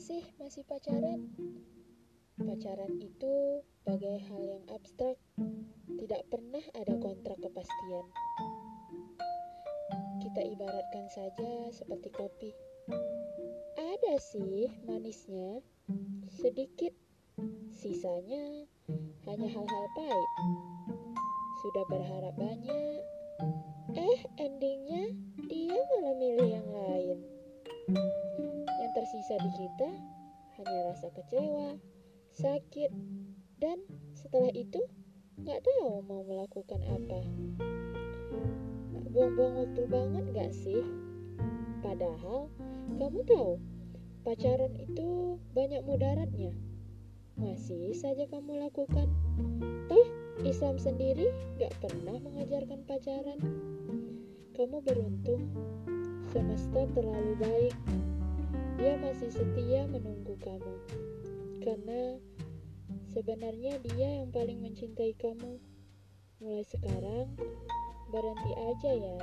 sih masih pacaran? Pacaran itu bagai hal yang abstrak, tidak pernah ada kontrak kepastian. Kita ibaratkan saja seperti kopi. Ada sih manisnya, sedikit. Sisanya hanya hal-hal pahit. Sudah berharap banyak, eh endingnya dia malah milih yang lain. Tersisa di kita hanya rasa kecewa, sakit, dan setelah itu nggak tahu mau melakukan apa. Buang-buang waktu banget gak sih? Padahal kamu tahu pacaran itu banyak mudaratnya. Masih saja kamu lakukan. Toh Islam sendiri gak pernah mengajarkan pacaran. Kamu beruntung, semesta terlalu baik. Dia masih setia menunggu kamu. Karena sebenarnya dia yang paling mencintai kamu. Mulai sekarang, berhenti aja ya.